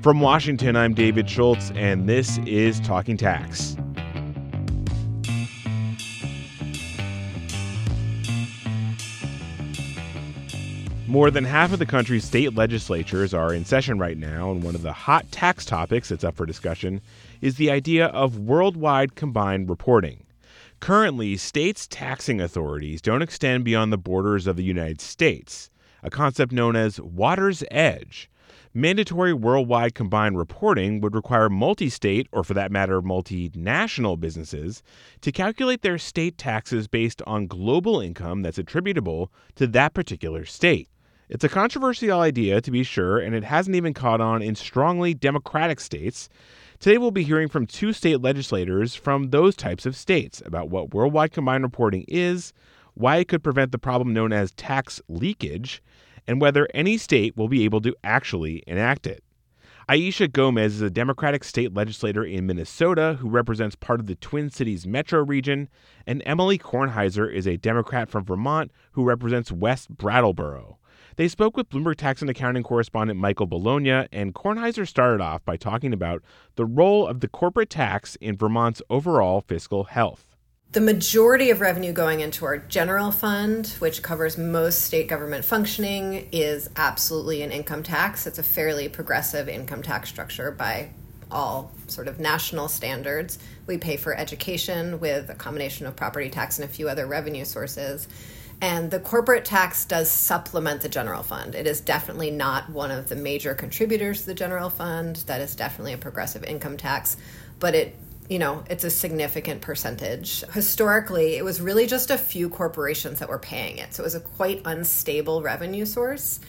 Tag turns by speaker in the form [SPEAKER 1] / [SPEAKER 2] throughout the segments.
[SPEAKER 1] From Washington, I'm David Schultz, and this is Talking Tax. More than half of the country's state legislatures are in session right now, and one of the hot tax topics that's up for discussion is the idea of worldwide combined reporting. Currently, states' taxing authorities don't extend beyond the borders of the United States, a concept known as water's edge. Mandatory worldwide combined reporting would require multi state, or for that matter, multinational businesses, to calculate their state taxes based on global income that's attributable to that particular state. It's a controversial idea, to be sure, and it hasn't even caught on in strongly democratic states. Today, we'll be hearing from two state legislators from those types of states about what worldwide combined reporting is, why it could prevent the problem known as tax leakage, and whether any state will be able to actually enact it. Aisha Gomez is a Democratic state legislator in Minnesota who represents part of the Twin Cities metro region, and Emilie Kornheiser is a Democrat from Vermont who represents West Brattleboro. They spoke with Bloomberg Tax and Accounting correspondent Michael Bologna, and Kornheiser started off by talking about the role of the corporate tax in Vermont's overall fiscal health.
[SPEAKER 2] The majority of revenue going into our general fund, which covers most state government functioning, is absolutely an income tax. It's a fairly progressive income tax structure by all sort of national standards. We pay for education with a combination of property tax and a few other revenue sources. And the corporate tax does supplement the general fund. It is definitely not one of the major contributors to the general fund. That is definitely a progressive income tax, but it you know, it's a significant percentage. Historically, it was really just a few corporations that were paying it. So it was a quite unstable revenue source.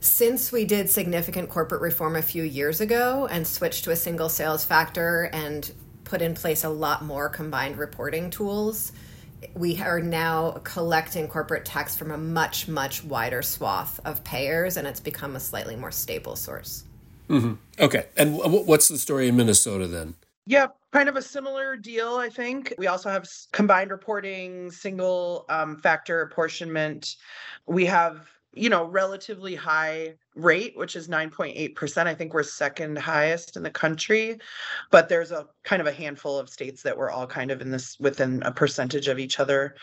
[SPEAKER 2] Since we did significant corporate reform a few years ago and switched to a single sales factor and put in place a lot more combined reporting tools, we are now collecting corporate tax from a much much wider swath of payers and it's become a slightly more stable source
[SPEAKER 3] mm-hmm. okay and what's the story in minnesota then
[SPEAKER 4] yeah kind of a similar deal i think. We also have combined reporting single um, factor apportionment. We have you know relatively high rate which is 9.8% i think we're second highest in the country but there's a kind of a handful of states that we're all kind of in this within a percentage of each other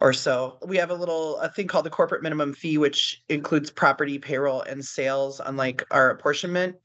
[SPEAKER 4] or so. We have a little a thing called the corporate minimum fee which includes property payroll and sales unlike our apportionment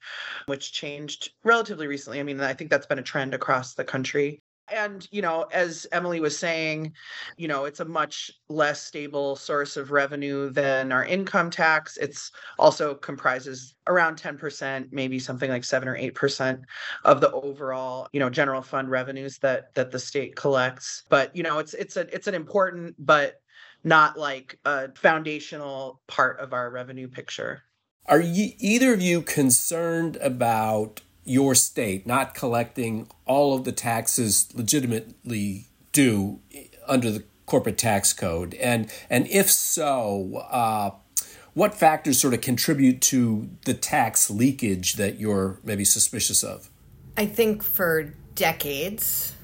[SPEAKER 4] which changed relatively recently. I mean i think that's been a trend across the country and you know as emilie was saying you know it's a much less stable source of revenue than our income tax. It's also comprises around 10% maybe something like 7 or 8% of the overall you know general fund revenues that that the state collects. But you know it's it's a it's an important but not like a foundational part of our revenue picture.
[SPEAKER 3] Are you either of you concerned about your state not collecting all of the taxes legitimately due under the corporate tax code? And and if so, uh, what factors sort of contribute to the tax leakage that you're maybe suspicious of?
[SPEAKER 2] I think for decades,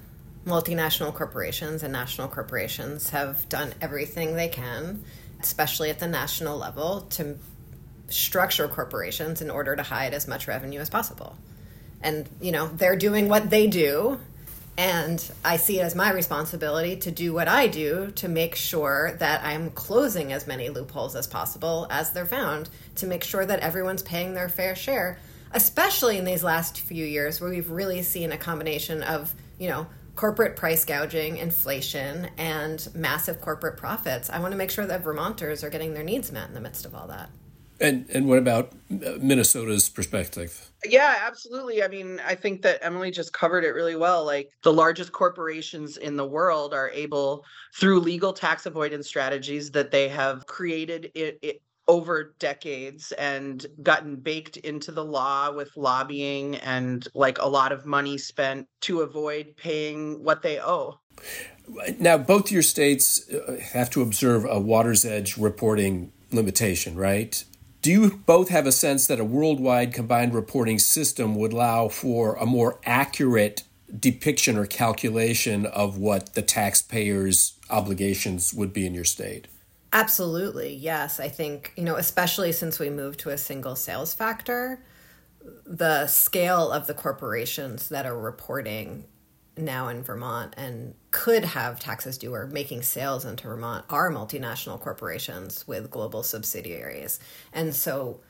[SPEAKER 2] multinational corporations and national corporations have done everything they can, especially at the national level, to structure corporations in order to hide as much revenue as possible and you know they're doing what they do and I see it as my responsibility to do what I do to make sure that I'm closing as many loopholes as possible as they're found to make sure that everyone's paying their fair share, especially in these last few years where we've really seen a combination of, you know, corporate price gouging, inflation, and massive corporate profits. I want to make sure that Vermonters are getting their needs met in the midst of all that.
[SPEAKER 3] And and what about Minnesota's perspective?
[SPEAKER 4] Yeah, absolutely. I mean, I think that Emilie just covered it really well. Like the largest corporations in the world are able, through legal tax avoidance strategies that they have created it, it over decades and gotten baked into the law with lobbying and like a lot of money spent to avoid paying what they owe.
[SPEAKER 3] Now, both your states uh, have to observe a water's edge reporting limitation, right? Do you both have a sense that a worldwide combined reporting system would allow for a more accurate depiction or calculation of what the taxpayer's obligations would be in your state?
[SPEAKER 2] Absolutely, yes. I think, you know, especially since we moved to a single sales factor, the scale of the corporations that are reporting now in Vermont and could have taxes due or making sales into Vermont are multinational corporations with global subsidiaries. And so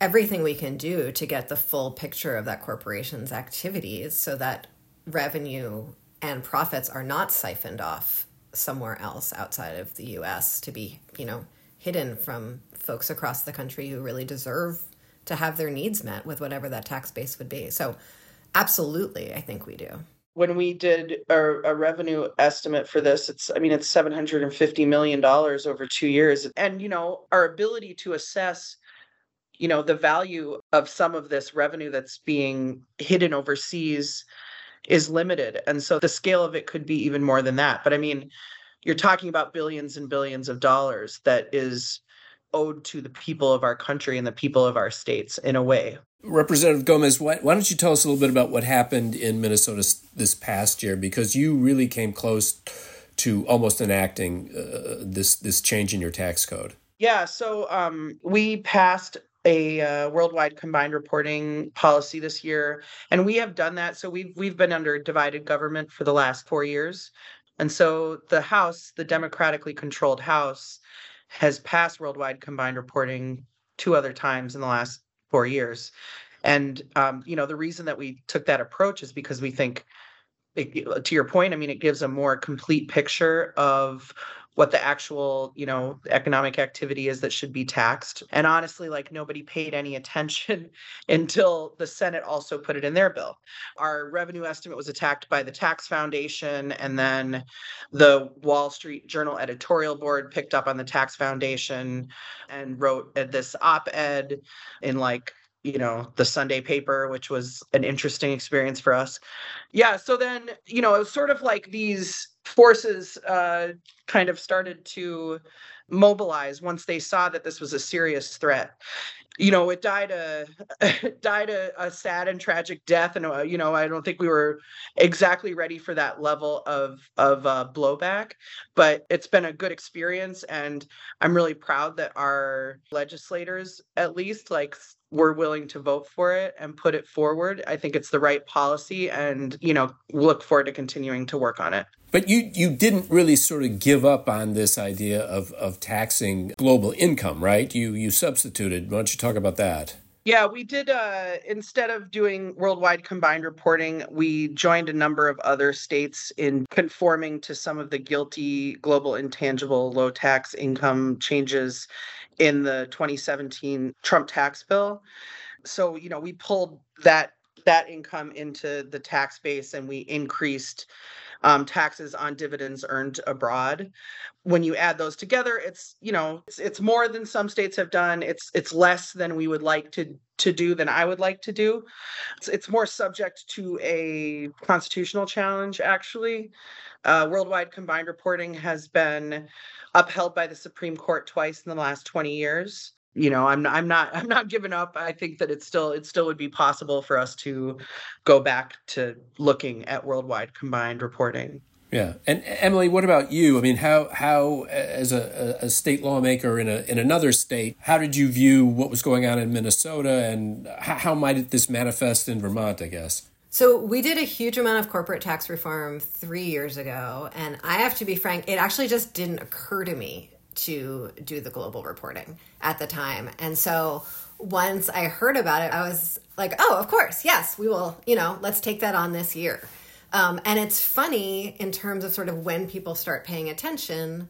[SPEAKER 2] everything we can do to get the full picture of that corporation's activities so that revenue and profits are not siphoned off somewhere else outside of the US to be, you know, hidden from folks across the country who really deserve to have their needs met with whatever that tax base would be. So absolutely, I think we do
[SPEAKER 4] when we did a, revenue estimate for this it's i mean it's 750 million dollars over two years. And you know our ability to assess you know the value of some of this revenue that's being hidden overseas is limited. And so the scale of it could be even more than that. But i mean you're talking about billions and billions of dollars that is owed to the people of our country and the people of our states in a way
[SPEAKER 3] Representative Gomez, why, why, don't you tell us a little bit about what happened in Minnesota this past year? Because you really came close to almost enacting uh, this this change in your tax code.
[SPEAKER 4] Yeah, so um, we passed a uh, worldwide combined reporting policy this year, and we have done that. So we've we've been under divided government for the last four years, and so the House, the democratically controlled House, has passed worldwide combined reporting two other times in the last four years. And um, you know, the reason that we took that approach is because we think, it, to your point, I mean, it gives a more complete picture of what the actual you know economic activity is that should be taxed. And honestly like nobody paid any attention until the senate also put it in their bill. Our revenue estimate was attacked by the tax foundation and then the wall street journal editorial board picked up on the tax foundation and wrote this op-ed in like you know the sunday paper which was an interesting experience for us. Yeah so then you know it was sort of like these forces uh, kind of started to mobilize once they saw that this was a serious threat. You know it died a died a, a sad and tragic death and uh, you know i don't think we were exactly ready for that level of of uh, blowback but it's been a good experience and i'm really proud that our legislators at least like we're willing to vote for it and put it forward. I think it's the right policy and, you know, look forward to continuing to work on it.
[SPEAKER 3] But you, you didn't really sort of give up on this idea of, of taxing global income, right? You you substituted. Why don't you talk about that?
[SPEAKER 4] Yeah, we did. Uh, instead of doing worldwide combined reporting, we joined a number of other states in conforming to some of the GILTI global intangible low tax income changes in the 2017 Trump tax bill. So, you know, we pulled that that income into the tax base and we increased um, taxes on dividends earned abroad. When you add those together, it's you know it's, it's more than some states have done. It's it's less than we would like to to do than I would like to do. It's, it's more subject to a constitutional challenge actually. Uh, worldwide combined reporting has been upheld by the Supreme Court twice in the last 20 years. You know, I'm I'm not I'm not giving up. I think that it's still it still would be possible for us to go back to looking at worldwide combined reporting.
[SPEAKER 3] Yeah, and Emilie, what about you? I mean, how how as a, a state lawmaker in a in another state, how did you view what was going on in Minnesota, and how, how might this manifest in Vermont? I guess.
[SPEAKER 2] So we did a huge amount of corporate tax reform three years ago, and I have to be frank, it actually just didn't occur to me to do the global reporting at the time. And so once I heard about it, I was like, oh, of course, yes, we will, you know, let's take that on this year. Um, and it's funny in terms of sort of when people start paying attention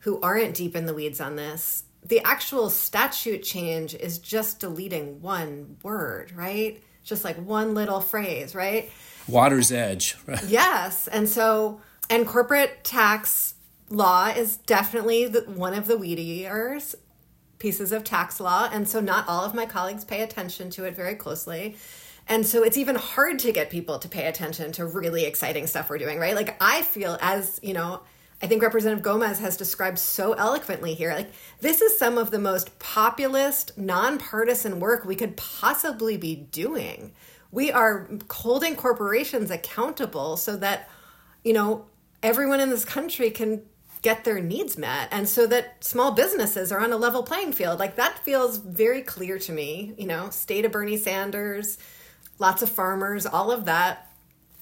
[SPEAKER 2] who aren't deep in the weeds on this. The actual statute change is just deleting one word, right? just like one little phrase, right?
[SPEAKER 3] Water's edge.
[SPEAKER 2] yes. And so, and corporate tax law is definitely the, one of the weedier pieces of tax law. And so, not all of my colleagues pay attention to it very closely. And so it's even hard to get people to pay attention to really exciting stuff we're doing, right? Like I feel as, you know, I think Representative Gomez has described so eloquently here. Like, this is some of the most populist, nonpartisan work we could possibly be doing. We are holding corporations accountable so that, you know, everyone in this country can get their needs met and so that small businesses are on a level playing field. Like that feels very clear to me, you know, state of Bernie Sanders, lots of farmers, all of that.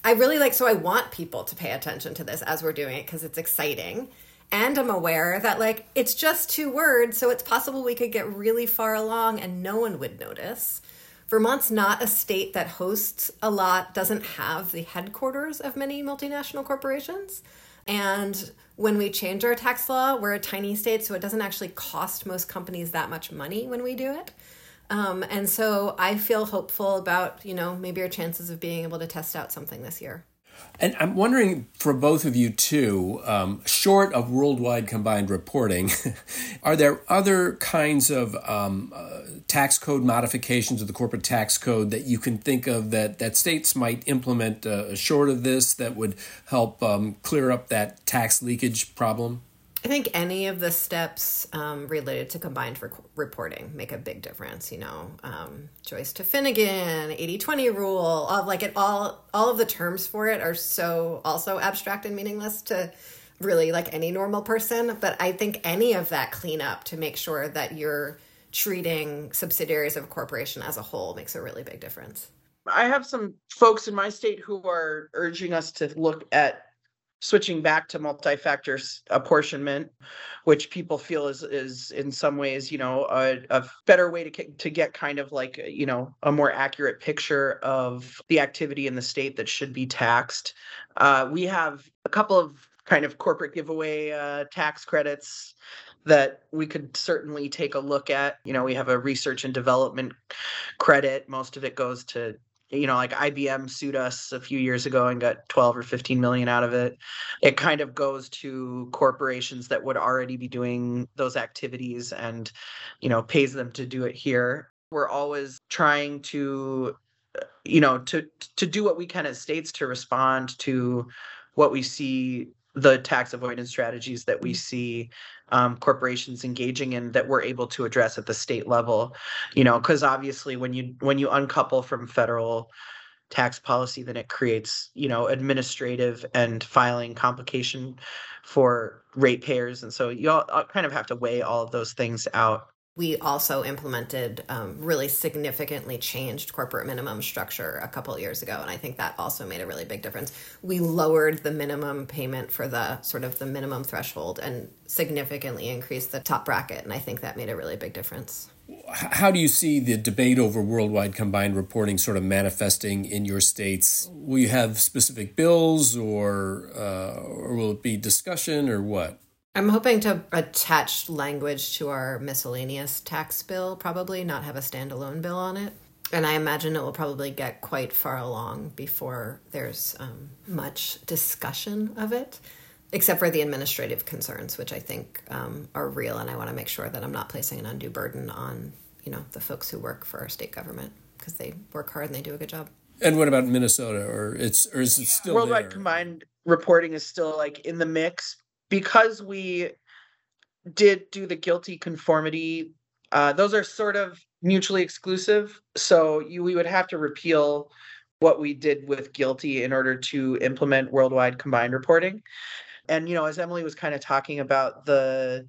[SPEAKER 2] I really like, so I want people to pay attention to this as we're doing it because it's exciting. And I'm aware that, like, it's just two words, so it's possible we could get really far along and no one would notice. Vermont's not a state that hosts a lot, doesn't have the headquarters of many multinational corporations. And when we change our tax law, we're a tiny state, so it doesn't actually cost most companies that much money when we do it. Um, and so I feel hopeful about, you know, maybe our chances of being able to test out something this year.
[SPEAKER 3] And I'm wondering for both of you too, um, short of worldwide combined reporting, are there other kinds of um, uh, tax code modifications of the corporate tax code that you can think of that, that states might implement uh, short of this that would help um, clear up that tax leakage problem?
[SPEAKER 2] I think any of the steps um, related to combined rec- reporting make a big difference. You know, um, Joyce to Finnigan, 80-20 rule, all, like it all, all of the terms for it are so also abstract and meaningless to really like any normal person. But I think any of that cleanup to make sure that you're treating subsidiaries of a corporation as a whole makes a really big difference.
[SPEAKER 4] I have some folks in my state who are urging us to look at switching back to multi-factor apportionment which people feel is is in some ways you know a, a better way to to get kind of like you know a more accurate picture of the activity in the state that should be taxed uh, we have a couple of kind of corporate giveaway uh, tax credits that we could certainly take a look at. You know, we have a research and development credit. Most of it goes to you know like IBM sued us a few years ago and got 12 or 15 million out of it. It kind of goes to corporations that would already be doing those activities and you know pays them to do it here. We're always trying to you know to to do what we can as states to respond to what we see the tax avoidance strategies that we see um, corporations engaging in that we're able to address at the state level you know because obviously when you when you uncouple from federal tax policy then it creates you know administrative and filing complication for ratepayers. And so you all uh, kind of have to weigh all of those things out
[SPEAKER 2] we also implemented um, really significantly changed corporate minimum structure a couple years ago and i think that also made a really big difference we lowered the minimum payment for the sort of the minimum threshold and significantly increased the top bracket and i think that made a really big difference
[SPEAKER 3] how do you see the debate over worldwide combined reporting sort of manifesting in your states? Will you have specific bills, or uh, or will it be discussion, or what?
[SPEAKER 2] I'm hoping to attach language to our miscellaneous tax bill, probably not have a standalone bill on it. And I imagine it will probably get quite far along before there's um, much discussion of it, except for the administrative concerns, which I think um, are real. And I want to make sure that I'm not placing an undue burden on, you know, the folks who work for our state government because they work hard and they do a good job.
[SPEAKER 3] And what about Minnesota, or it's or is it still
[SPEAKER 4] worldwide
[SPEAKER 3] there?
[SPEAKER 4] combined reporting is still like in the mix because we did do the GILTI conformity uh, those are sort of mutually exclusive. So you we would have to repeal what we did with GILTI in order to implement worldwide combined reporting. And you know as emilie was kind of talking about the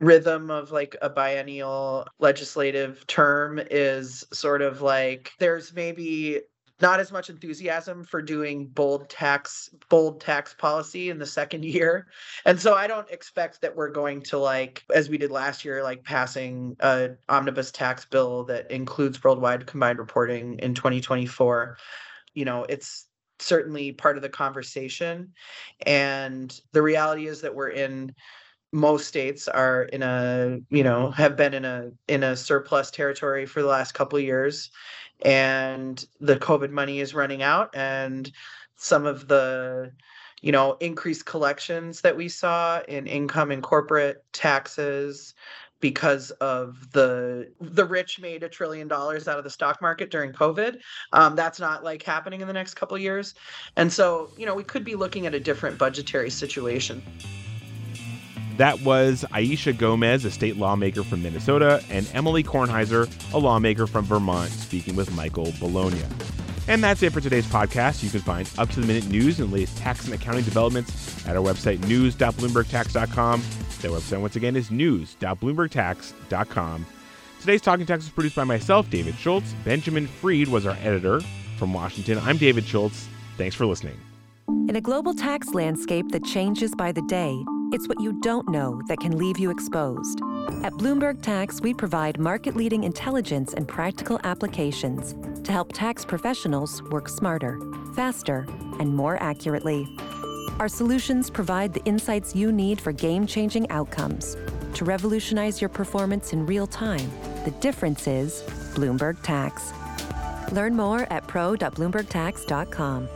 [SPEAKER 4] rhythm of like a biennial legislative term is sort of like there's maybe not as much enthusiasm for doing bold tax bold tax policy in the second year. And so i don't expect that we're going to like as we did last year like passing a omnibus tax bill that includes worldwide combined reporting in 2024 you know it's certainly part of the conversation. And the reality is that we're in most states are in a you know have been in a in a surplus territory for the last couple of years and the COVID money is running out, and some of the you know increased collections that we saw in income and corporate taxes because of the the rich made a trillion dollars out of the stock market during covid um, that's not like happening in the next couple years. And so you know we could be looking at a different budgetary situation
[SPEAKER 1] that was Aisha Gomez, a state lawmaker from Minnesota, and Emilie Kornheiser, a lawmaker from Vermont, speaking with Michael Bologna. And that's it for today's podcast. You can find up to the minute news and latest tax and accounting developments at our website, news.bloombergtax.com. That website, once again, is news.bloombergtax.com. Today's Talking Tax was produced by myself, David Schultz. Benjamin Freed was our editor. From Washington, I'm David Schultz. Thanks for listening.
[SPEAKER 5] In a global tax landscape that changes by the day, it's what you don't know that can leave you exposed. At Bloomberg Tax, we provide market leading intelligence and practical applications to help tax professionals work smarter, faster, and more accurately. Our solutions provide the insights you need for game changing outcomes. To revolutionize your performance in real time, the difference is Bloomberg Tax. Learn more at pro.bloombergtax.com.